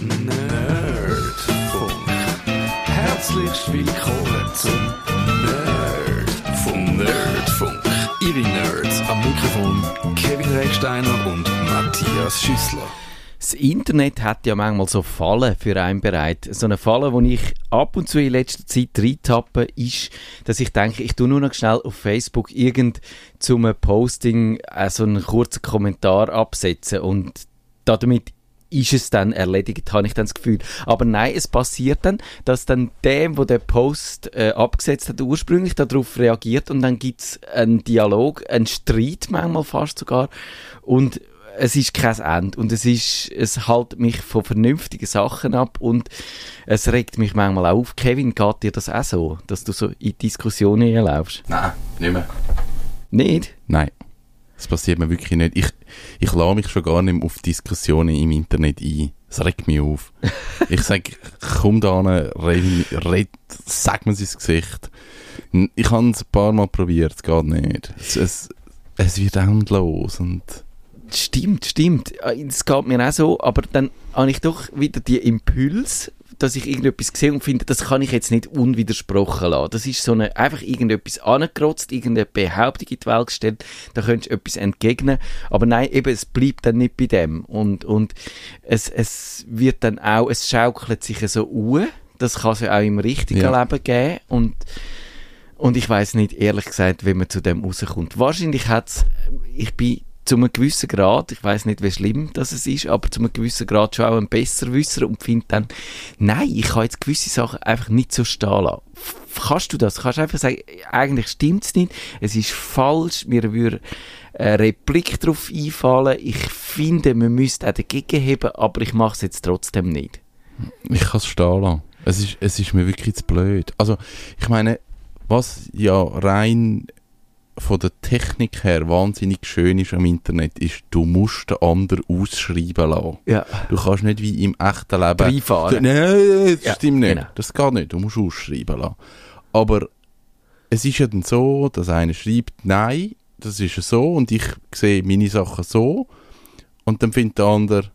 Nerdfunk. Herzlich willkommen zum Nerdfunk. Nerdfunk. Ihre Nerds am Mikrofon Kevin Recksteiner und Matthias Schüssler. Das Internet hat ja manchmal so Fallen für einen bereit. So eine Falle, wo ich ab und zu in letzter Zeit reintappe, ist, dass ich denke, ich tue nur noch schnell auf Facebook irgend zum Posting äh, so einen kurzen Kommentar absetzen und damit ist es dann erledigt, habe ich dann das Gefühl. Aber nein, es passiert dann, dass dann der, wo der Post äh, abgesetzt hat, ursprünglich darauf reagiert und dann gibt es einen Dialog, einen Streit manchmal fast sogar und es ist kein Ende und es ist, es hält mich von vernünftigen Sachen ab und es regt mich manchmal auch auf. Kevin, geht dir das auch so, dass du so in Diskussionen erlaubst? Nein, nicht mehr. Nicht? Nein, das passiert mir wirklich nicht. Ich, ich lasse mich schon gar nicht auf Diskussionen im Internet ein. Das regt mich auf. ich sage, komm da hin, red, red, sag mir ins Gesicht. Ich habe es ein paar Mal probiert, es geht nicht. Es, es, es wird endlos und... Stimmt, stimmt. Das geht mir auch so, aber dann habe ich doch wieder die Impuls, dass ich irgendetwas sehe und finde, das kann ich jetzt nicht unwidersprochen lassen. Das ist so eine, einfach irgendetwas angekrotzt, irgendeine Behauptung in die Welt gestellt, da könntest du etwas entgegnen, aber nein, eben, es bleibt dann nicht bei dem und, und es, es wird dann auch, es schaukelt sich so uhr, das kann es ja auch im richtigen Ja. Leben geben und und ich weiß nicht, ehrlich gesagt, wie man zu dem rauskommt. Wahrscheinlich hat's, ich bin zu einem gewissen Grad, ich weiß nicht, wie schlimm das es ist, aber zu einem gewissen Grad schon auch ein Besserwisser und finde dann, nein, ich kann jetzt gewisse Sachen einfach nicht so stehen lassen. Kannst du das? Kannst du einfach sagen, eigentlich stimmt's nicht, es ist falsch, mir würde eine Replik darauf einfallen, ich finde, man müsste auch dagegen heben, aber ich mache es jetzt trotzdem nicht. Ich kann es stehen lassen. Es ist, es ist mir wirklich zu blöd. Also, ich meine, was ja rein von der Technik her wahnsinnig schön ist am Internet, ist, du musst den anderen ausschreiben lassen. Ja. Du kannst nicht wie im echten Leben... Reinfahren. Nein, das Ja, stimmt nicht. genau. Das geht nicht. Du musst ausschreiben lassen. Aber es ist ja dann so, dass einer schreibt, nein, das ist ja so und ich sehe meine Sachen so und dann findet der andere,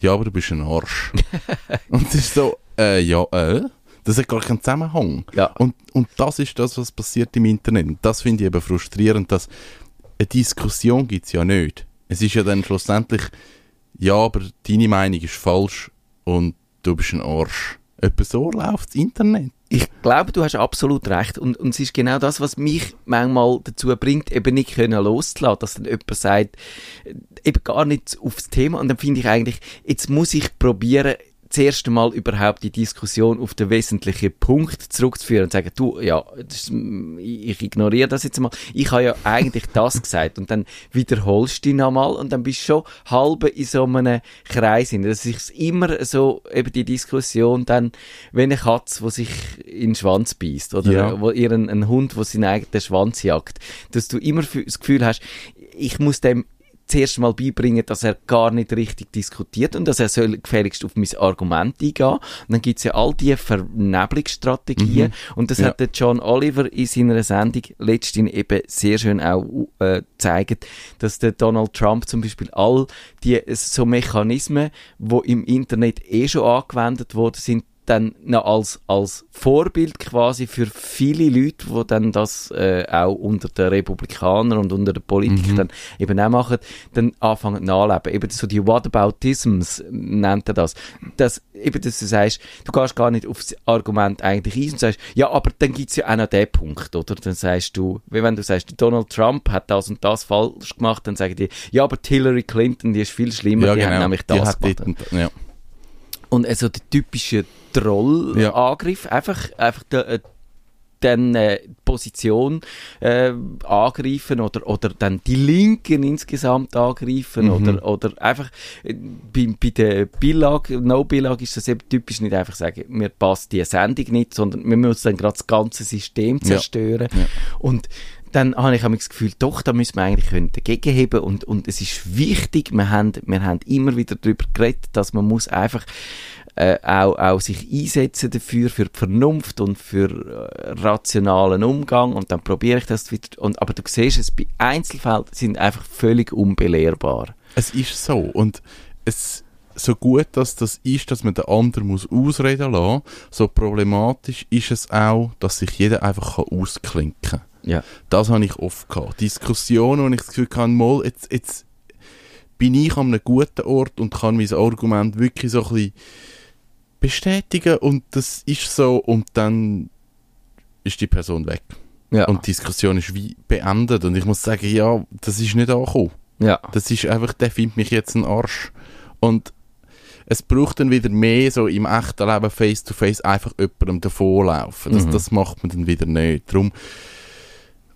ja, aber du bist ein Arsch. und es ist so, äh, ja, äh, das hat gar keinen Zusammenhang. Ja. Und, und das ist das, was passiert im Internet. Und das finde ich eben frustrierend, dass eine Diskussion gibt es ja nicht. Es ist ja dann schlussendlich, ja, aber deine Meinung ist falsch und du bist ein Arsch. Etwa so läuft das Internet. Ich glaube, du hast absolut recht. Und, und es ist genau das, was mich manchmal dazu bringt, eben nicht können loszulassen, dass dann jemand sagt, äh, eben gar nicht aufs Thema. Und dann finde ich eigentlich, jetzt muss ich probieren, zuerst einmal überhaupt die Diskussion auf den wesentlichen Punkt zurückzuführen und sagen, du, ja, das ich ignoriere das jetzt mal. Ich habe ja eigentlich das gesagt und dann wiederholst du dich nochmal und dann bist du schon halb in so einem Kreis. hin. Das ist immer so, eben die Diskussion dann, wie eine Katze, die sich in den Schwanz beißt oder Ja. wo ihren ein Hund, wo seinen eigenen Schwanz jagt, dass du immer das Gefühl hast, ich muss dem zuerst mal beibringen, dass er gar nicht richtig diskutiert und dass er soll gefälligst auf mein Argument eingehen. Und dann gibt's ja all diese Vernebelungsstrategien und das Ja. hat der John Oliver in seiner Sendung letztens eben sehr schön auch äh, gezeigt, dass der Donald Trump zum Beispiel all die so Mechanismen, wo im Internet eh schon angewendet worden sind, dann noch als, als Vorbild quasi für viele Leute, die dann das äh, auch unter den Republikanern und unter den Politikern dann eben auch machen, dann anfangen nachleben. Eben so die Whataboutisms nennt er das. das. Eben, dass du sagst, du gehst gar nicht aufs Argument eigentlich ein und sagst, ja, aber dann gibt's ja auch noch den Punkt, oder? Dann sagst du, wie wenn du sagst, Donald Trump hat das und das falsch gemacht, dann sagen die, ja, aber die Hillary Clinton, die ist viel schlimmer, die hat nämlich genau. Die das hat gemacht. ja. Und also der typische Troll-Angriff, einfach, einfach der, äh, dann äh, die Position äh, angreifen oder, oder dann die Linken insgesamt angreifen Mhm. oder, oder einfach äh, bei, bei der Beilage, No-Beilage ist das eben typisch nicht einfach sagen, mir passt die Sendung nicht, sondern wir müssen dann gerade das ganze System Ja. zerstören. Ja. Und dann habe ich das Gefühl, doch, da müssen wir eigentlich dagegen heben und, und es ist wichtig, wir haben, wir haben immer wieder darüber geredet, dass man muss einfach äh, auch, auch sich einsetzen dafür, für die Vernunft und für äh, rationalen Umgang und dann probiere ich das wieder. Und, aber du siehst, es bei Einzelfällen sind einfach völlig unbelehrbar. Es ist so und es so gut dass das ist, dass man den anderen muss ausreden lassen, so problematisch ist es auch, dass sich jeder einfach ausklinken kann. Ja. Das habe ich oft gehabt. Diskussionen, wo ich das Gefühl habe, mal, jetzt, jetzt bin ich an einem guten Ort und kann mein Argument wirklich so ein bisschen bestätigen und das ist so und dann ist die Person weg. Ja. Und die Diskussion ist wie beendet und ich muss sagen, ja, das ist nicht angekommen. ja. Das ist einfach, der findet mich jetzt ein Arsch. Und es braucht dann wieder mehr so im echten Leben face to face einfach jemandem davonlaufen. Das, Mhm. das macht man dann wieder nicht. Darum,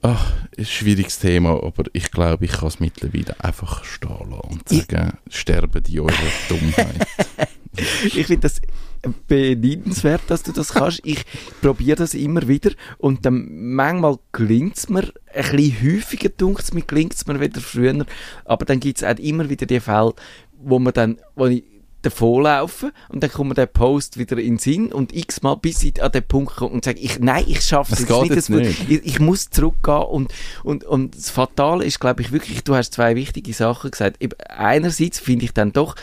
ach, ist ein schwieriges Thema, aber ich glaube, ich kann es mittlerweile einfach stehen lassen und Ich- sagen, sterben die eure Dummheit. Ich finde das beneidenswert, dass du das kannst. Ich probiere das immer wieder und dann manchmal gelingt es mir, ein bisschen häufiger dunkt es mir, gelingt es mir wieder früher, aber dann gibt es auch immer wieder die Fälle, wo man dann, wo ich davonlaufe und dann kommt mir der Post wieder in den Sinn und x-mal bis ich an den Punkt komme und sage, ich, nein, ich schaffe es nicht, jetzt nicht. Ich, ich muss zurückgehen und, und, und das Fatale ist, glaube ich, wirklich, du hast zwei wichtige Sachen gesagt. Eben, Einerseits finde ich dann doch,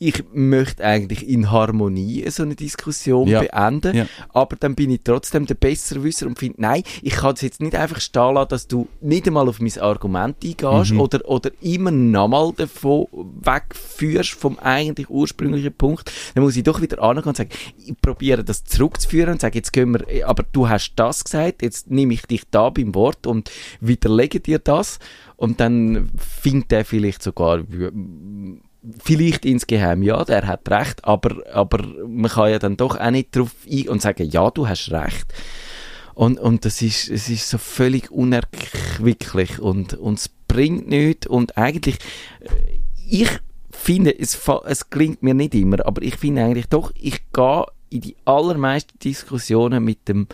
ich möchte eigentlich in Harmonie so eine Diskussion Ja. beenden, Ja. aber dann bin ich trotzdem der Besserwisser und finde, nein, ich kann es jetzt nicht einfach stehen lassen, dass du nicht einmal auf mein Argument eingehst Mhm. oder, oder immer nochmal davon wegführst vom eigentlich ursprünglichen Punkt. Dann muss ich doch wieder angehen und sagen, ich probiere das zurückzuführen und sage, jetzt gehen wir, eh, aber du hast das gesagt, jetzt nehme ich dich da beim Wort und widerlege dir das und dann findet er vielleicht sogar vielleicht insgeheim, ja, der hat recht, aber, aber man kann ja dann doch auch nicht drauf ein und sagen, ja, du hast recht. Und, und das ist, es ist so völlig unerquicklich und, und es bringt nichts und eigentlich, äh, ich finde, es, es klingt mir nicht immer, aber ich finde eigentlich doch, ich gehe in die allermeisten Diskussionen mit dem,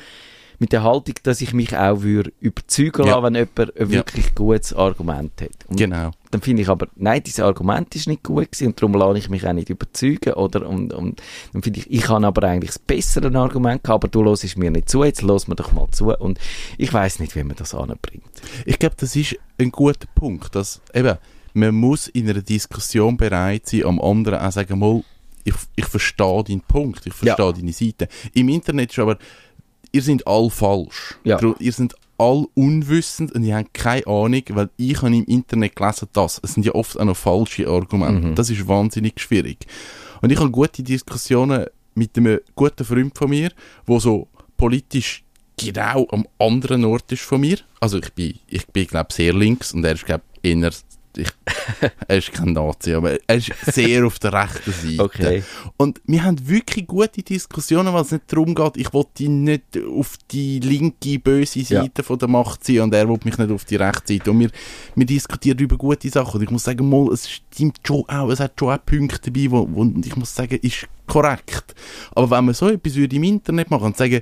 mit der Haltung, dass ich mich auch würde überzeugen Ja. lassen, wenn jemand ein Ja. wirklich gutes Argument hat. Und genau. dann finde ich aber, nein, dieses Argument ist nicht gut gewesen und darum lasse ich mich auch nicht überzeugen, oder? Und, und dann finde ich, ich habe aber eigentlich das bessere Argument gehabt, aber du hörst mir nicht zu, jetzt los mir doch mal zu und ich weiß nicht, wie man das anbringt. Ich glaube, das ist ein guter Punkt, dass eben, man muss in einer Diskussion bereit sein, am anderen auch sagen, mal, ich, ich verstehe deinen Punkt, ich verstehe Ja. deine Seite. Im Internet ist aber, ihr seid all falsch. Ja. Ihr seid all unwissend und ihr habt keine Ahnung, weil ich habe im Internet gelesen, das. Es sind ja oft auch noch falsche Argumente. Mhm. Das ist wahnsinnig schwierig. Und ich habe gute Diskussionen mit einem guten Freund von mir, wo so politisch genau am anderen Ort ist von mir. Also ich bin, ich bin glaube sehr links und er ist glaube eher, ich, er ist kein Nazi, aber er ist sehr auf der rechten Seite. Okay. Und wir haben wirklich gute Diskussionen, weil es nicht darum geht, ich will ihn nicht auf die linke, böse Ja. Seite von der Macht ziehen und er will mich nicht auf die rechte Seite. Und wir, wir diskutieren über gute Sachen. Und ich muss sagen, mal, es stimmt schon auch, es hat schon auch Punkte dabei, wo, wo ich muss sagen, ist korrekt. Aber wenn man so etwas würde im Internet machen und sagen,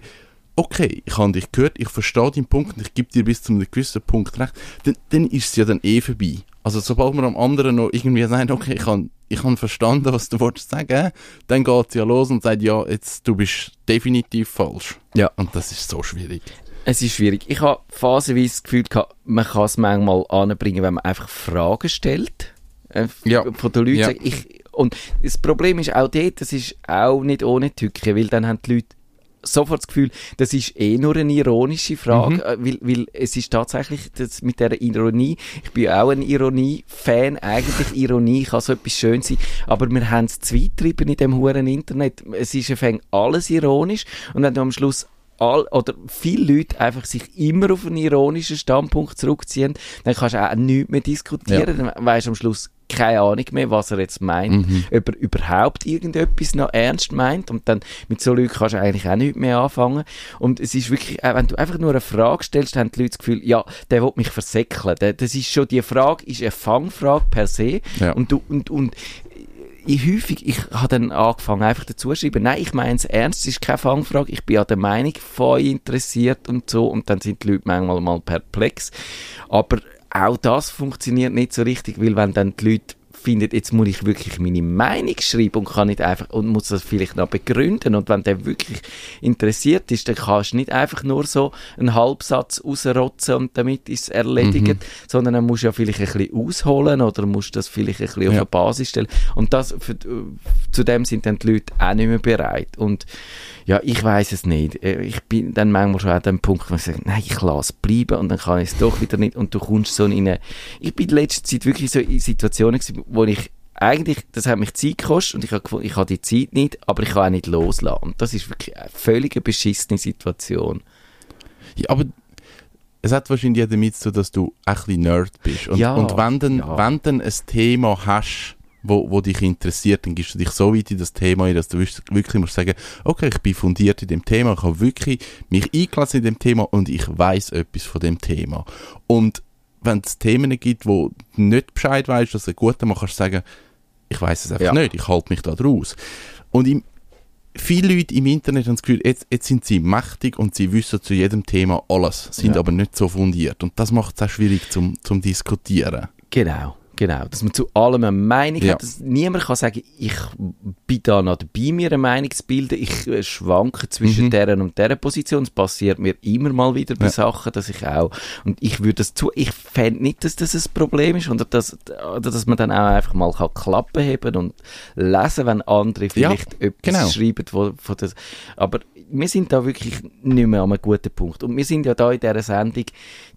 okay, ich habe dich gehört, ich verstehe deinen Punkt und ich gebe dir bis zu einem gewissen Punkt recht, dann, dann ist es ja dann eh vorbei. Also sobald man am anderen noch irgendwie sagt, okay, ich habe ich hab verstanden, was du wolltest sagen, dann geht es ja los und sagt, ja, jetzt, du bist definitiv falsch. Ja. Und das ist so schwierig. Es ist schwierig. Ich habe phasenweise das Gefühl gehabt, man kann es manchmal anbringen, wenn man einfach Fragen stellt. Äh, Ja. Von den Leuten. Ja. Ich, und das Problem ist auch dort, das ist auch nicht ohne Tücke, weil dann haben die Leute sofort das Gefühl, das ist eh nur eine ironische Frage, Mhm. äh, weil, weil es ist tatsächlich das mit der Ironie, ich bin auch ein Ironie-Fan, eigentlich Ironie kann so etwas schön sein, aber wir haben es zu weit getrieben in dem huren Internet, es ist einfach alles ironisch und wenn du am Schluss all, oder viele Leute einfach sich immer auf einen ironischen Standpunkt zurückziehen, dann kannst du auch nichts mehr diskutieren, dann weisst du am Schluss keine Ahnung mehr, was er jetzt meint, Mhm. ob er überhaupt irgendetwas noch ernst meint. Und dann mit so Leuten kannst du eigentlich auch nichts mehr anfangen. Und es ist wirklich, auch wenn du einfach nur eine Frage stellst, haben die Leute das Gefühl, ja, der will mich versäckeln, das ist schon, die Frage ist eine Fangfrage per se. Ja. und du, und, und ich häufig, ich habe dann angefangen einfach dazu zu schreiben, nein, ich meine es ernst, es ist keine Fangfrage, ich bin an der Meinung von euch interessiert und so. Und dann sind die Leute manchmal mal perplex, aber auch das funktioniert nicht so richtig, weil wenn dann die Leute finde, jetzt muss ich wirklich meine Meinung schreiben und kann nicht einfach, und muss das vielleicht noch begründen. Und wenn der wirklich interessiert ist, dann kannst du nicht einfach nur so einen Halbsatz rausrotzen und damit ist es erledigt, Mhm. sondern dann musst du ja vielleicht ein bisschen ausholen oder musst das vielleicht ein bisschen auf Ja. eine Basis stellen. Und das, für, zu dem sind dann die Leute auch nicht mehr bereit. Und ja, ich weiß es nicht. Äh, Ich bin dann manchmal schon an dem Punkt, wo ich sage, nein, ich lasse es bleiben und dann kann ich es doch wieder nicht und du kommst so in eine... Ich bin in letzter Zeit wirklich so in Situationen gewesen, wo ich eigentlich, das hat mich Zeit gekostet und ich habe gefunden, ich habe die Zeit nicht, aber ich kann auch nicht loslassen. Und das ist wirklich eine völlig beschissene Situation. Ja, aber es hat wahrscheinlich damit zu tun, dass du ein bisschen Nerd bist. Und, Ja, und wenn dann, ja. wenn dann ein Thema hast, wo, wo dich interessiert, dann gibst du dich so weit in das Thema ein, dass du wirklich musst sagen, okay, ich bin fundiert in dem Thema, ich habe wirklich mich eingelassen in dem Thema und ich weiß etwas von dem Thema. Und wenn es Themen gibt, wo du nicht Bescheid weißt, dass du gut dann kannst du sagen, ich weiß es einfach Ja. nicht, ich halte mich da draus. Und im, viele Leute im Internet haben das Gefühl, jetzt, jetzt sind sie mächtig und sie wissen zu jedem Thema alles, sind Ja. aber nicht so fundiert. Und das macht es auch schwierig zum, zum Diskutieren. Genau, genau. Dass man zu allem eine Meinung Ja. hat. Dass niemand kann sagen, ich bin da noch dabei, mir eine Meinung zu bilden. Ich äh, schwanke zwischen Mhm. deren und deren Position. Es passiert mir immer mal wieder bei Ja. Sachen, dass ich auch, und ich würde das zu, ich fände nicht, dass das ein Problem ist, oder dass, oder dass man dann auch einfach mal kann Klappen heben und lesen, wenn andere Ja, vielleicht etwas genau. schreiben, wo, von das, aber wir sind da wirklich nicht mehr an einem guten Punkt. Und wir sind ja da in dieser Sendung,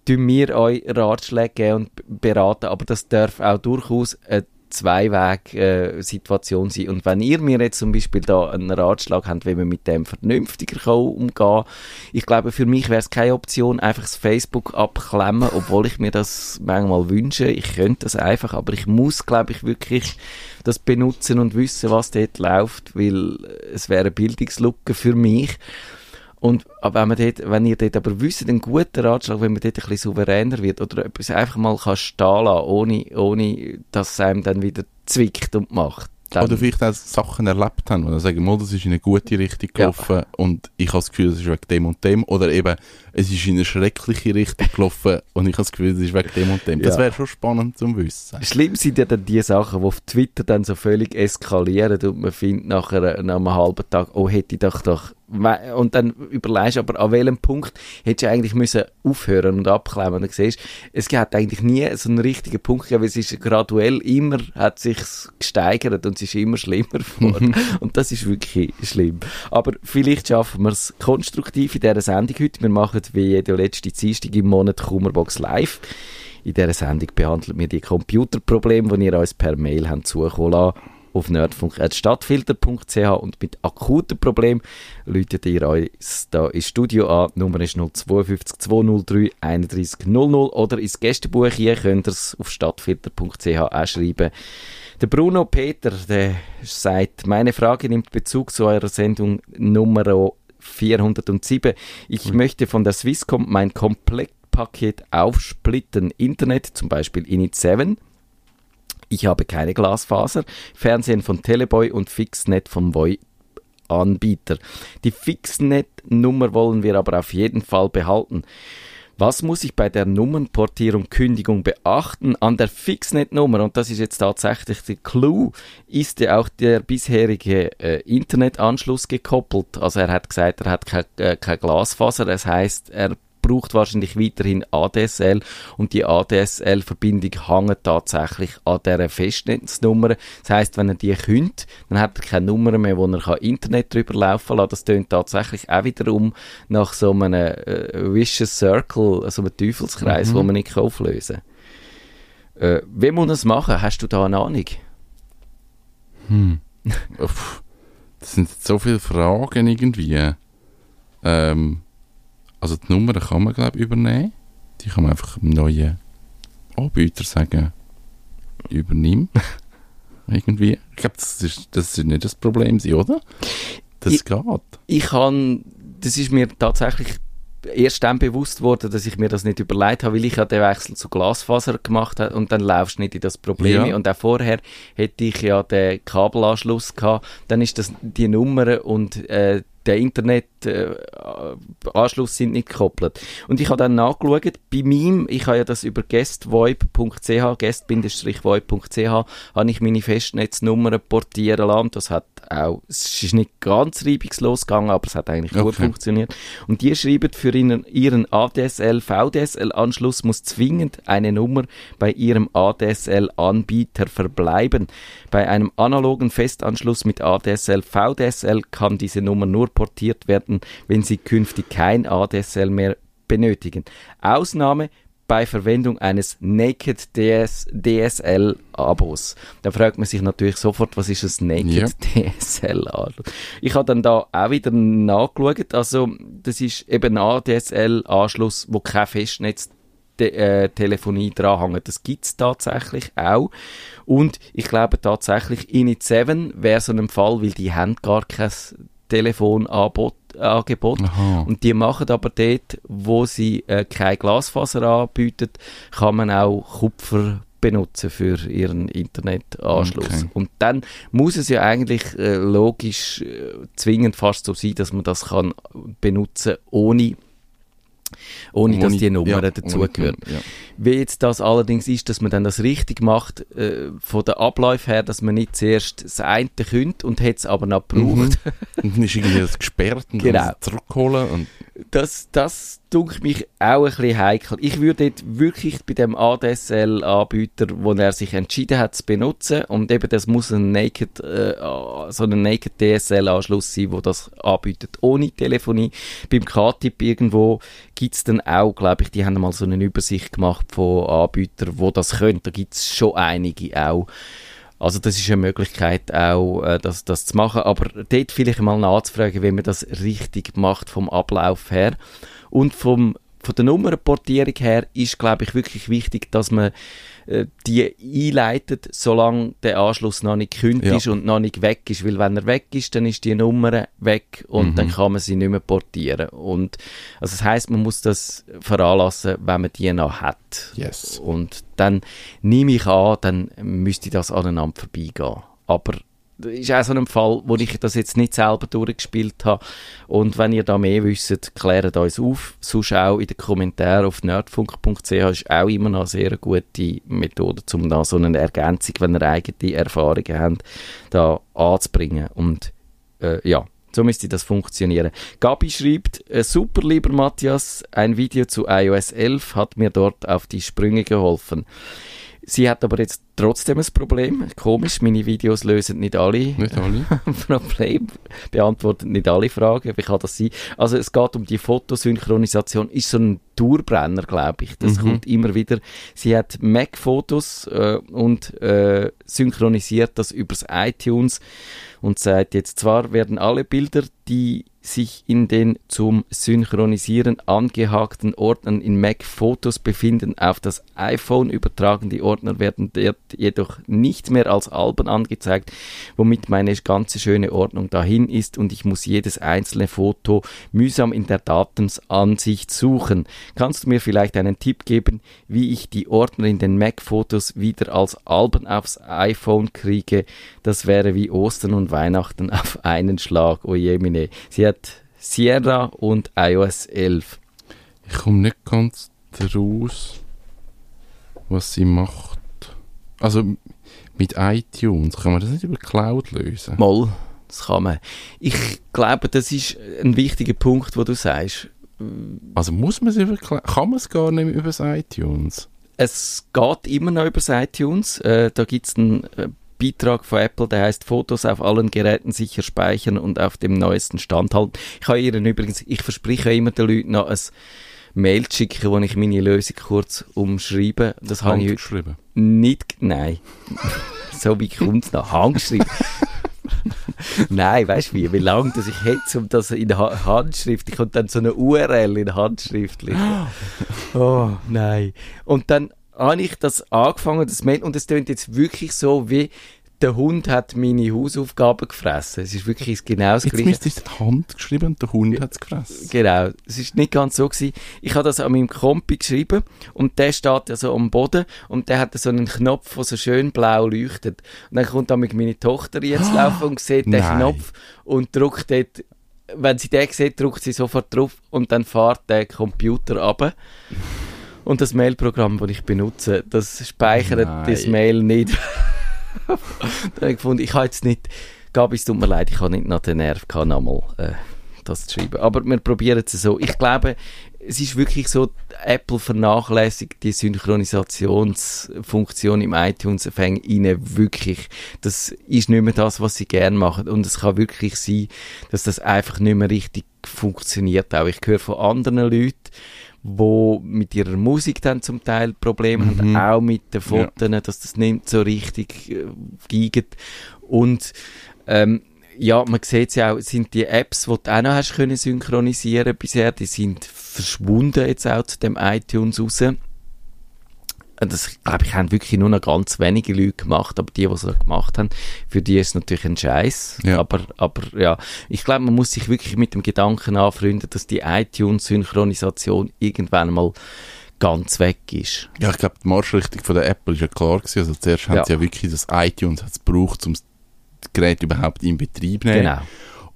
tun wir euch Ratschläge geben und beraten, aber das darf auch durchaus eine Zweiweg-Situation sein. Und wenn ihr mir jetzt zum Beispiel da einen Ratschlag habt, wie man mit dem vernünftiger umgehen kann, ich glaube, für mich wäre es keine Option, einfach das Facebook abklemmen, obwohl ich mir das manchmal wünsche. Ich könnte das einfach, aber ich muss, glaube ich, wirklich das benutzen und wissen, was dort läuft, weil es wäre eine Bildungslücke für mich. Und wenn, man dort, wenn ihr dort aber wisst, einen guten Ratschlag, wenn man dort ein bisschen souveräner wird oder etwas einfach mal kann stehen lassen, ohne, ohne dass es einem dann wieder zwickt und macht. Oder vielleicht auch Sachen erlebt haben, wo dann sagen, mal, das ist in eine gute Richtung Ja. gelaufen und ich habe das Gefühl, es ist wegen dem und dem. Oder eben, es ist in eine schreckliche Richtung gelaufen und ich habe das Gefühl, es ist wegen dem und dem. Das Ja. wäre schon spannend zum Wissen. Schlimm sind ja dann die Sachen, die auf Twitter dann so völlig eskalieren und man findet nachher nach einem halben Tag, oh, hätte ich doch doch... Und dann überlegst du aber, an welchem Punkt hättest du eigentlich müssen aufhören und abklemmen. Und dann siehst du, es hat eigentlich nie so einen richtigen Punkt gegeben, weil es ist graduell immer, hat sich gesteigert und es ist immer schlimmer geworden. und das ist wirklich schlimm. Aber vielleicht schaffen wir es konstruktiv in dieser Sendung heute. Wir machen wie jede letzte Dienstag im Monat Kummerbox live. In dieser Sendung behandeln wir die Computerprobleme, die ihr uns per Mail habt zukommen lassen auf nerdfunk.stadtfilter.ch und mit akuten Problemen läutet ihr uns da ins Studio an. Die Nummer ist 052 203 31 00 oder ins Gästebuch hier könnt ihr es auf stadtfilter.ch auch schreiben. Der Bruno Peter, der sagt, meine Frage nimmt Bezug zu eurer Sendung Nummer 407. Ich möchte von der Swisscom mein Komplettpaket aufsplitten. Internet, zum Beispiel Init 7. Ich habe keine Glasfaser. Fernsehen von Teleboy und Fixnet vom Voi Anbieter. Die Fixnet-Nummer wollen wir aber auf jeden Fall behalten. Was muss ich bei der Nummernportierung Kündigung beachten? An der Fixnet-Nummer, und das ist jetzt tatsächlich der Clou, ist ja auch der bisherige äh, Internetanschluss gekoppelt. Also er hat gesagt, er hat kein, äh, Glasfaser, das heißt, er braucht wahrscheinlich weiterhin ADSL und die ADSL-Verbindung hängt tatsächlich an dieser Festnetznummer. Das heißt, wenn er die könnt, dann hat er keine Nummer mehr, wo er Internet drüber laufen kann. Das tönt tatsächlich auch wiederum nach so einem äh, Vicious Circle, so einem Teufelskreis, Mhm. wo man nicht auflösen kann. Äh, wie muss man das machen? Hast du da eine Ahnung? Uff, das sind so viele Fragen irgendwie. Ähm, also die Nummer kann man, glaube ich, übernehmen. Die kann man einfach einem neuen Anbieter sagen, übernimm. irgendwie. Ich glaube, das ist, das ist nicht das Problem, oder? Das Ich- geht. ich kann, das ist mir tatsächlich erst dann bewusst worden, dass ich mir das nicht überlegt habe, weil ich ja den Wechsel zu Glasfaser gemacht habe und dann laufst du nicht in das Problem. Ja. Und auch vorher hätte ich ja den Kabelanschluss gehabt, dann ist das die Nummer und äh, der Internetanschluss äh, sind nicht gekoppelt. Und ich habe dann nachgeschaut, bei mir, ich habe ja das über guestvoip.ch, guest-voip.ch, habe ich meine Festnetznummer portieren lassen. Das hat auch, es ist nicht ganz reibungslos gegangen, aber es hat eigentlich okay. gut funktioniert. Und die schreiben, für ihren, ihren ADSL-VDSL-Anschluss muss zwingend eine Nummer bei ihrem ADSL-Anbieter verbleiben. Bei einem analogen Festanschluss mit ADSL-VDSL kann diese Nummer nur portiert werden, wenn Sie künftig kein ADSL mehr benötigen. Ausnahme bei Verwendung eines Naked DS, DSL Abos. Da fragt man sich natürlich sofort, was ist ein Naked ja. DSL Anschluss? Ich habe dann da auch wieder nachgeschaut. Also, das ist eben ein ADSL Anschluss, wo kein Festnetz äh, Telefonie dranhängt. Das gibt es tatsächlich auch. Und ich glaube tatsächlich, Init7 wäre so ein Fall, weil die haben gar kein Telefonangebot. Und die machen aber dort, wo sie äh, kein Glasfaser anbieten, kann man auch Kupfer benutzen für ihren Internetanschluss. Okay. Und dann muss es ja eigentlich äh, logisch äh, zwingend fast so sein, dass man das kann benutzen ohne ohne, dass die Nummer ja, dazugehört. Ja. Wie jetzt das allerdings ist, dass man dann das richtig macht, äh, von der Ablauf her, dass man nicht zuerst das eine könnte und hat es aber noch gebraucht. Mhm. und dann ist irgendwie das gesperrt und genau. zurückholen. Und das, das dunkelt mich auch ein bisschen heikel. Ich würde wirklich bei dem ADSL-Anbieter, wo er sich entschieden hat zu benutzen, und eben das muss ein Naked, äh, so ein Naked DSL-Anschluss sein, wo das anbietet, ohne Telefonie. Beim K-Tip irgendwo gibt es dann auch, glaube ich, die haben mal so eine Übersicht gemacht von Anbietern, wo das können. Da gibt es schon einige auch. Also das ist eine Möglichkeit auch, äh, das, das zu machen. Aber dort vielleicht mal nachzufragen, wie man das richtig macht vom Ablauf her. Und vom, von der Nummernportierung her ist, glaube ich, wirklich wichtig, dass man äh, die einleitet, solange der Anschluss noch nicht gekündigt ja. ist und noch nicht weg ist. Weil wenn er weg ist, dann ist die Nummer weg und mhm. dann kann man sie nicht mehr portieren. Und, also das heißt, man muss das veranlassen, wenn man die noch hat. Yes. Und dann nehme ich an, dann müsste das aneinander vorbeigehen. Aber ist auch so ein Fall, wo ich das jetzt nicht selber durchgespielt habe. Und wenn ihr da mehr wisst, klärt uns auf. Sonst auch in den Kommentaren auf nerdfunk.ch ist auch immer noch eine sehr gute Methode, um da so eine Ergänzung, wenn ihr eigene Erfahrungen habt, da anzubringen. Und äh, ja, so müsste das funktionieren. Gabi schreibt, äh, super lieber Matthias, ein Video zu iOS 11 hat mir dort auf die Sprünge geholfen. Sie hat aber jetzt trotzdem ein Problem. Komisch, meine Videos lösen nicht alle, nicht alle. Probleme, beantworten nicht alle Fragen. Wie kann das sein? Also es geht um die Fotosynchronisation. Ist so ein Dauerbrenner, glaube ich. Das mhm. kommt immer wieder. Sie hat Mac-Fotos äh, und äh, synchronisiert das übers iTunes und sagt jetzt zwar werden alle Bilder, die sich in den zum Synchronisieren angehakten Ordnern in Mac Fotos befinden, auf das iPhone übertragen. Die Ordner werden jedoch nicht mehr als Alben angezeigt, womit meine ganze schöne Ordnung dahin ist und ich muss jedes einzelne Foto mühsam in der Datenansicht suchen. Kannst du mir vielleicht einen Tipp geben, wie ich die Ordner in den Mac Fotos wieder als Alben aufs iPhone kriege? Das wäre wie Ostern und Weihnachten auf einen Schlag. Oh meine. Sie hat Sierra und iOS 11. Ich komme nicht ganz raus, was sie macht. Also mit iTunes kann man das nicht über Cloud lösen? Mal, das kann man. Ich glaube, das ist ein wichtiger Punkt, wo du sagst. Also muss man es über Cloud, kann man es gar nicht über iTunes? Es geht immer noch über iTunes. Äh, da gibt es einen äh, Beitrag von Apple, der heißt Fotos auf allen Geräten sicher speichern und auf dem neuesten Stand halten. Ich habe Ihnen übrigens, ich verspreche immer den Leuten noch ein Mail zu schicken, wo ich meine Lösung kurz umschreibe. Das habe ich geschrieben? Nicht, nein. so wie kommt es noch? Handgeschrieben. Nein, weißt du wie, wie lange dass ich hätte, um das in Handschrift, ich konnte dann so eine URL in Handschrift lesen. Oh, nein. Und dann habe ich das angefangen, das Mail, und es klingt jetzt wirklich so, wie der Hund hat meine Hausaufgaben gefressen. Es ist wirklich genau das Gleiche. Jetzt müsste die Hand geschrieben und der Hund hat es gefressen. Genau. Es ist nicht ganz so gewesen. Ich habe das an meinem Kompi geschrieben und der steht ja so am Boden und der hat so einen Knopf, der so schön blau leuchtet. Und dann kommt damit meine Tochter jetzt laufen und sieht den Knopf und drückt dort wenn sie den sieht, drückt sie sofort drauf und dann fährt der Computer ab. Und das Mailprogramm, das ich benutze, das speichert Nein. das Mail nicht. habe ich gefunden, ich habe jetzt nicht, Gabi, es tut mir leid, ich habe nicht noch den Nerv gehabt, nochmal äh, das zu schreiben. Aber wir probieren es so. Ich glaube, es ist wirklich so, Apple vernachlässigt die Synchronisationsfunktion im iTunes fängt ihnen wirklich. Das ist nicht mehr das, was sie gerne machen. Und es kann wirklich sein, dass das einfach nicht mehr richtig funktioniert. Auch ich höre von anderen Leuten, wo mit ihrer Musik dann zum Teil Probleme haben, auch mit den Fotos, dass das nicht so richtig äh, giegt. Und ähm, ja, man sieht es ja auch, sind die Apps, die du auch noch hast können synchronisieren bisher, die sind verschwunden jetzt auch zu dem iTunes raus. Das, glaube ich, haben wirklich nur noch ganz wenige Leute gemacht, aber die, die es gemacht haben, für die ist es natürlich ein Scheiß. Ja. Aber, aber ja, ich glaube, man muss sich wirklich mit dem Gedanken anfreunden, dass die iTunes-Synchronisation irgendwann mal ganz weg ist. Ja, ich glaube, die Marschrichtung von der Apple ist ja klar gewesen. Also zuerst haben Ja. sie ja wirklich das iTunes gebraucht, um das Gerät überhaupt in Betrieb zu nehmen. Genau.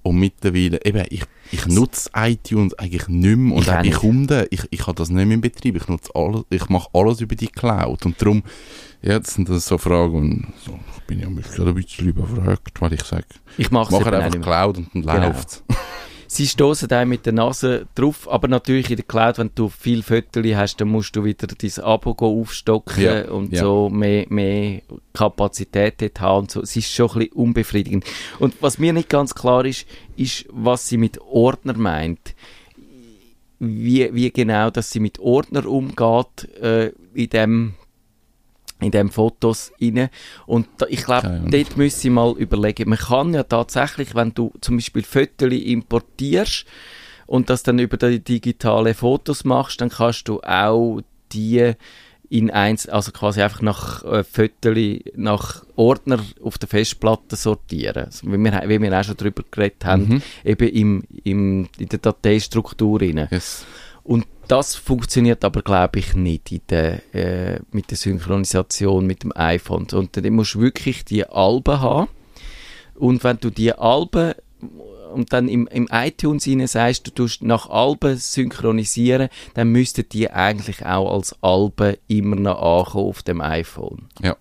Und mittlerweile, eben, ich, ich nutze iTunes eigentlich nicht mehr und Ich auch die. Kunden, ich, ich habe das nicht mehr in Betrieb. Ich nutze alles, ich mache alles über die Cloud. Und darum, ja, das sind das so Fragen, und so, ich bin ja mich gerade ein bisschen überfragt, weil ich sage, Ich mache auch einfach. Cloud und dann Genau. läuft's. Sie stoßen da mit der Nase drauf, aber natürlich in der Cloud, wenn du viel Fotos hast, dann musst du wieder dein Abo aufstocken Ja, und ja. so mehr, mehr Kapazität dort haben und so. Es ist schon ein bisschen unbefriedigend. Und was mir nicht ganz klar ist, ist, was sie mit Ordner meint. Wie, wie genau, dass sie mit Ordner umgeht äh, in dem in dem Fotos rein. Und da, ich glaube, dort müsste ich mal überlegen. Man kann ja tatsächlich, wenn du zum Beispiel Fotos importierst und das dann über die digitale Fotos machst, dann kannst du auch die in eins, also quasi einfach nach äh, Fotos, nach Ordner auf der Festplatte sortieren. Also, wie, wir, wie wir auch schon darüber geredet haben, Mhm. eben im, im, in der Dateistruktur rein. Yes. Und das funktioniert aber, glaube ich, nicht der, äh, mit der Synchronisation mit dem iPhone. Und dann musst du wirklich die Alben haben. Und wenn du die Alben und dann im, im iTunes rein sagst, du tust nach Alben synchronisieren, dann müssten die eigentlich auch als Alben immer noch ankommen auf dem iPhone. Ja.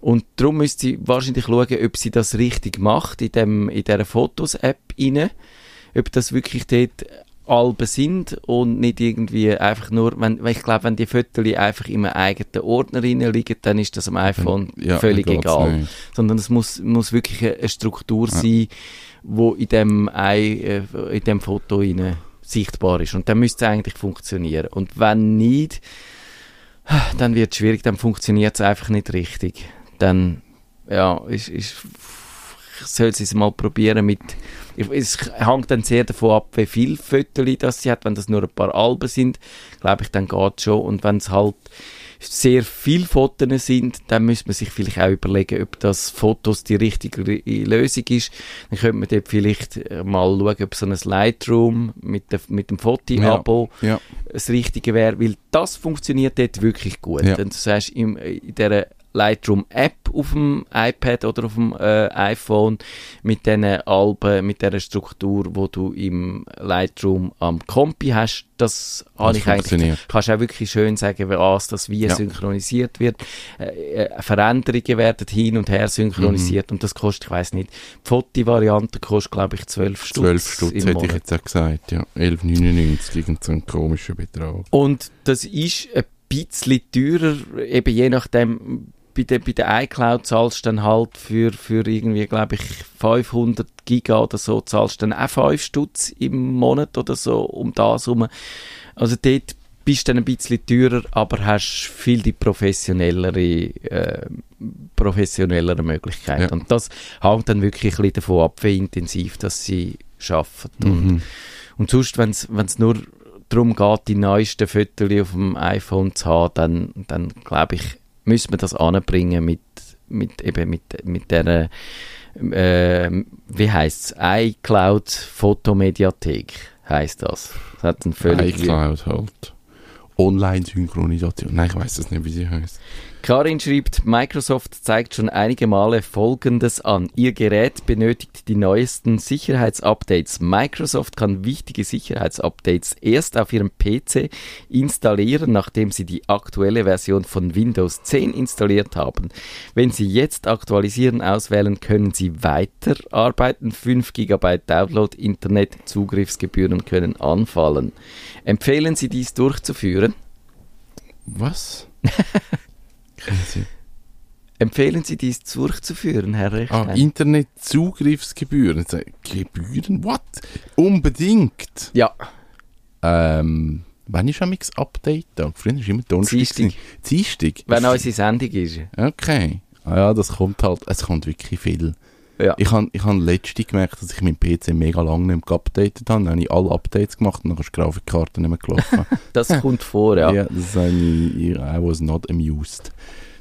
Und darum müsste sie wahrscheinlich schauen, ob sie das richtig macht in, dem, in dieser Fotos-App rein. Ob das wirklich dort Alben sind und nicht irgendwie einfach nur, wenn, weil ich glaube, wenn die Fotos einfach in einem eigenen Ordner liegen, dann ist das am iPhone Ja, völlig egal. nicht. Sondern es muss, muss wirklich eine, Struktur sein, wo in dem, Ei- äh, in dem Foto rein sichtbar ist. Und dann müsste es eigentlich funktionieren. Und wenn nicht, dann wird es schwierig, dann funktioniert es einfach nicht richtig. Dann, ja, ist, ist, soll sie es mal probieren mit, es hängt dann sehr davon ab, wie viel Fotos das sie hat. Wenn das nur ein paar Alben sind, glaube ich, dann geht es schon. Und wenn es halt sehr viele Fotos sind, dann müsste man sich vielleicht auch überlegen, ob das Fotos die richtige Lösung ist. Dann könnte man dort vielleicht äh, mal schauen, ob so ein Lightroom mit, der, mit dem Foto-Abo Ja. das Richtige wäre, weil das funktioniert dort wirklich gut. Ja. Und du sagst, im, in dieser Lightroom-App auf dem iPad oder auf dem äh, iPhone mit diesen Alben, mit dieser Struktur, wo du im Lightroom am Kompi hast, das habe ich eigentlich, funktioniert. kannst du auch wirklich schön sagen, was das wie Ja. synchronisiert wird. Äh, äh, Veränderungen werden hin und her synchronisiert Mhm. und das kostet, ich weiß nicht, die Foto-Variante kostet, glaube ich, 12 Stutz 12 Stutz hätte ich jetzt auch gesagt, ja. 11,99, irgend so ein komischer Betrag. Und das ist ein bisschen teurer, eben je nachdem, bei der, bei der iCloud zahlst du dann halt für, für irgendwie, glaube ich, 500 Giga oder so, zahlst du dann auch 5 Stutz im Monat oder so, um das herum. Also dort bist du dann ein bisschen teurer, aber hast viel die professionellere, äh, professionellere Möglichkeiten. Ja. Und das hängt dann wirklich ein bisschen davon ab, wie intensiv das sie arbeiten. Und Mhm. und sonst, wenn es nur darum geht, die neuesten Fotos auf dem iPhone zu haben, dann, dann glaube ich, müssen wir das anbringen mit, mit, eben mit, mit der, äh, wie heißt es, iCloud Fotomediathek heißt das. Das hat einen völlig... iCloud halt. Online-Synchronisation. Nein, ich weiß es nicht, wie sie heißt. Karin schreibt, Microsoft zeigt schon einige Male Folgendes an. Ihr Gerät benötigt die neuesten Sicherheitsupdates. Microsoft kann wichtige Sicherheitsupdates erst auf Ihrem PC installieren, nachdem Sie die aktuelle Version von Windows 10 installiert haben. Wenn Sie jetzt aktualisieren auswählen, können Sie weiterarbeiten. 5 GB Download Internet Zugriffsgebühren können anfallen. Empfehlen Sie dies durchzuführen? Was? Empfehlen Sie dies durchzuführen, Herr Rechstein? Ah, Internetzugriffsgebühren. Gebühren? What? Unbedingt. ja, Ähm, wann ist am Update? Früher war immer Donnerstag. Dienstag. Dienstag? wenn unsere Sendung ist. Okay. Ah ja, das kommt halt, es kommt wirklich viel. Ja. Ich habe ich hab letztens gemerkt, dass ich meinen PC mega lange nicht mehr geupdatet habe. Dann habe ich alle Updates gemacht und dann ist die Grafikkarte nicht mehr gelaufen. Das kommt vor, ja. ja. das habe ich, I was not amused.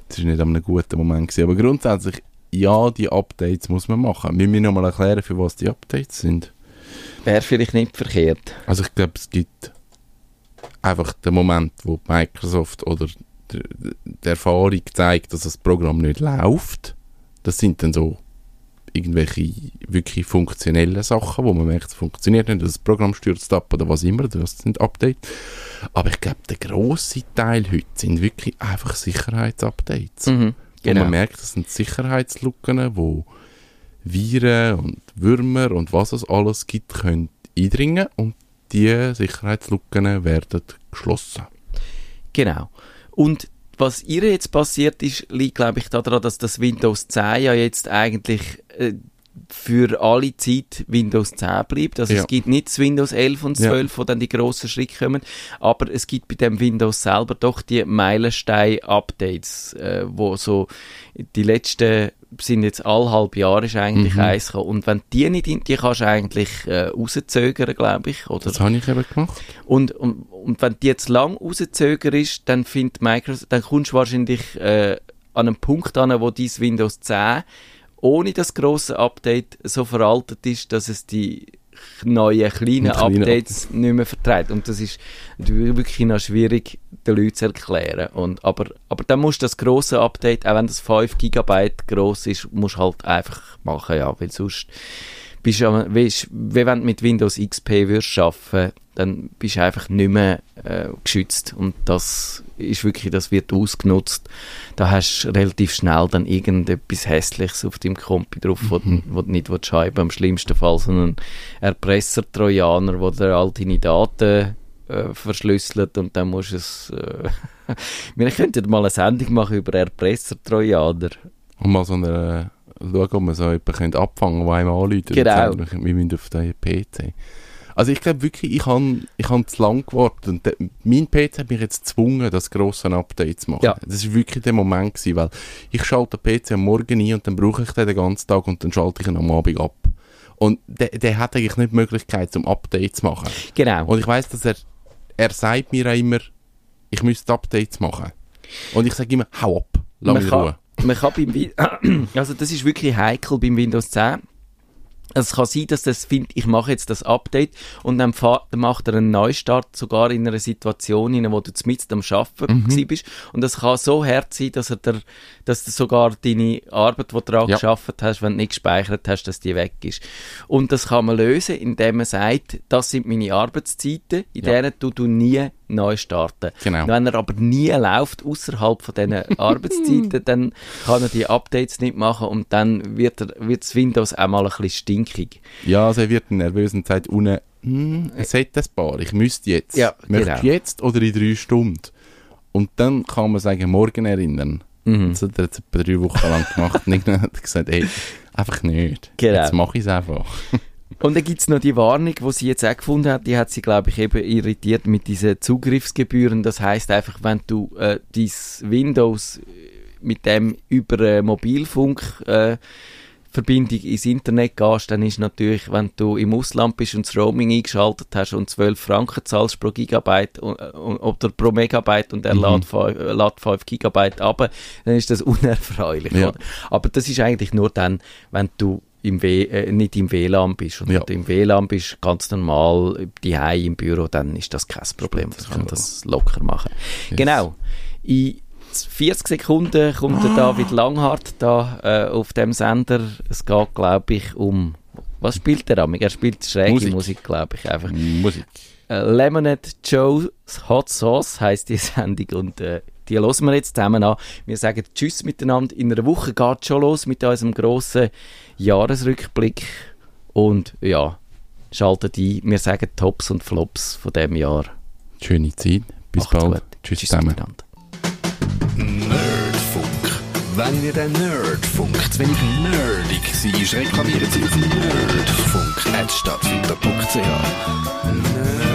Das war nicht an einem guten Moment. Gewesen. Aber grundsätzlich, ja, die Updates muss man machen. Wir müssen nochmal erklären, für was die Updates sind. Wäre vielleicht nicht verkehrt. Also ich glaube, es gibt einfach den Moment, wo Microsoft oder die Erfahrung zeigt, dass das Programm nicht läuft. Das sind dann so irgendwelche wirklich funktionellen Sachen, wo man merkt, es funktioniert nicht, das Programm stürzt ab oder was immer, das sind Updates. Aber ich glaube, der grosse Teil heute sind wirklich einfach Sicherheitsupdates. Mhm, Wo genau. man merkt, das sind Sicherheitslücken, wo Viren und Würmer und was es alles gibt, können eindringen und die Sicherheitslücken werden geschlossen. Genau. Und was ihr jetzt passiert ist, liegt, glaube ich, daran, dass das Windows 10 ja jetzt eigentlich äh, für alle Zeit Windows 10 bleibt. Also Ja. es gibt nicht das Windows 11 und Ja. 12, wo dann die grossen Schritte kommen, aber es gibt bei dem Windows selber doch die Meilenstein-Updates, äh, wo so die letzten sind jetzt alle halb Jahre ist eigentlich Mhm. eins gekommen. Und wenn die nicht, in- die kannst du eigentlich äh, rauszögern, glaube ich, oder? Das habe ich eben gemacht. Und, und, und wenn die jetzt lang rauszögert ist, dann findet Microsoft, dann kommst du wahrscheinlich äh, an einen Punkt an, wo dein Windows 10 ohne das große Update so veraltet ist, dass es die neuen kleinen Updates nicht mehr vertreibt. Und das ist wirklich noch schwierig, den Leuten zu erklären. Und, aber, aber dann musst du das große Update, auch wenn das 5 GB groß ist, musst du halt einfach machen, ja, weil sonst bist du, wie wenn du mit Windows XP würdest arbeiten, dann bist du einfach nicht mehr äh, geschützt und das ist wirklich, das wird ausgenutzt. Da hast du relativ schnell dann irgendetwas Hässliches auf deinem Kompi drauf, wo, du- wo du nicht willst haben im schlimmsten Fall so einen Erpresser-Trojaner, wo dir all deine Daten äh, verschlüsselt und dann musst du es... Äh, wir könnten mal eine Sendung machen über Erpresser-Trojaner. Und mal so eine, schauen, ob man so jemanden könnte abfangen der einem anruft. Genau. Wir müssen auf den PC. Also ich glaube wirklich, ich habe ich hab zu lang gewartet. Und der, mein PC hat mich jetzt gezwungen, das grosse Update zu machen. Ja. Das war wirklich der Moment, gewesen, weil ich schalte den PC am Morgen ein und dann brauche ich den den ganzen Tag und dann schalte ich ihn am Abend ab. Und der, der hat eigentlich nicht die Möglichkeit, zum Update zu machen. Genau. Und ich weiß, dass er, er sagt mir auch immer, ich müsste Updates machen. Und ich sage immer, hau ab, lass mich in Ruhe. kann, man kann beim also das ist wirklich heikel beim Windows 10. Es kann sein, dass das findet, ich mache jetzt das Update und dann, macht er einen Neustart sogar in einer Situation, in der du mit am Arbeiten mhm. bist. Und das kann so hart sein, dass er der, dass du sogar deine Arbeit, die du daran Ja. geschafft hast, wenn du nicht gespeichert hast, dass die weg ist. Und das kann man lösen, indem man sagt, das sind meine Arbeitszeiten, in Ja. denen du, du nie neu starten. Genau. Wenn er aber nie läuft, außerhalb von diesen Arbeitszeiten, dann kann er die Updates nicht machen und dann wird, er, wird das Windows auch mal ein bisschen stinkig. Ja, also er wird nervös und sagt unten, hm, es hat ein paar, ich müsste jetzt. Ja, Möchtest du genau. jetzt oder in drei Stunden? Und dann kann man sagen, morgen erinnern. Mhm. Das hat er jetzt etwa drei Wochen lang gemacht. und hat gesagt, ey, einfach nicht. Genau. Jetzt mache ich es einfach. Und dann gibt's noch die Warnung, die sie jetzt auch gefunden hat, die hat sie, glaube ich, eben irritiert mit diesen Zugriffsgebühren. Das heißt einfach, wenn du äh, dein Windows äh, mit dem über äh, Mobilfunk äh, Verbindung ins Internet gehst, dann ist natürlich, wenn du im Ausland bist und das Roaming eingeschaltet hast und 12 Franken zahlst pro Gigabyte und, äh, und- oder pro Megabyte und er Mhm. lädt, 5, äh, lädt 5 Gigabyte ab, dann ist das unerfreulich. Ja. Aber das ist eigentlich nur dann, wenn du im w äh, nicht im WLAN bist. Und Ja. wenn du im WLAN bist, ganz normal, die im Büro, dann ist das kein Problem. Das kann das locker machen. Yes. Genau. In 40 Sekunden kommt der David Langhardt da äh, auf dem Sender. Es geht, glaube ich, um... Was spielt er am? Er spielt schräge Musik, Musik glaube ich, einfach. Musik. Äh, Lemonade Joe's Hot Sauce heisst die Sendung und äh, die hören wir jetzt zusammen an. Wir sagen Tschüss miteinander. In einer Woche geht es schon los mit unserem grossen Jahresrückblick. Und ja, schaltet ein. Wir sagen Tops und Flops von diesem Jahr. Schöne Zeit. Bis Macht's bald. Gut. Tschüss, Tschüss zusammen. Miteinander. Nerdfunk. Wenn ihr den Nerdfunk zu wenig nerdig seid, reklamiert sie auf nerdfunk.stadtfilter.ch.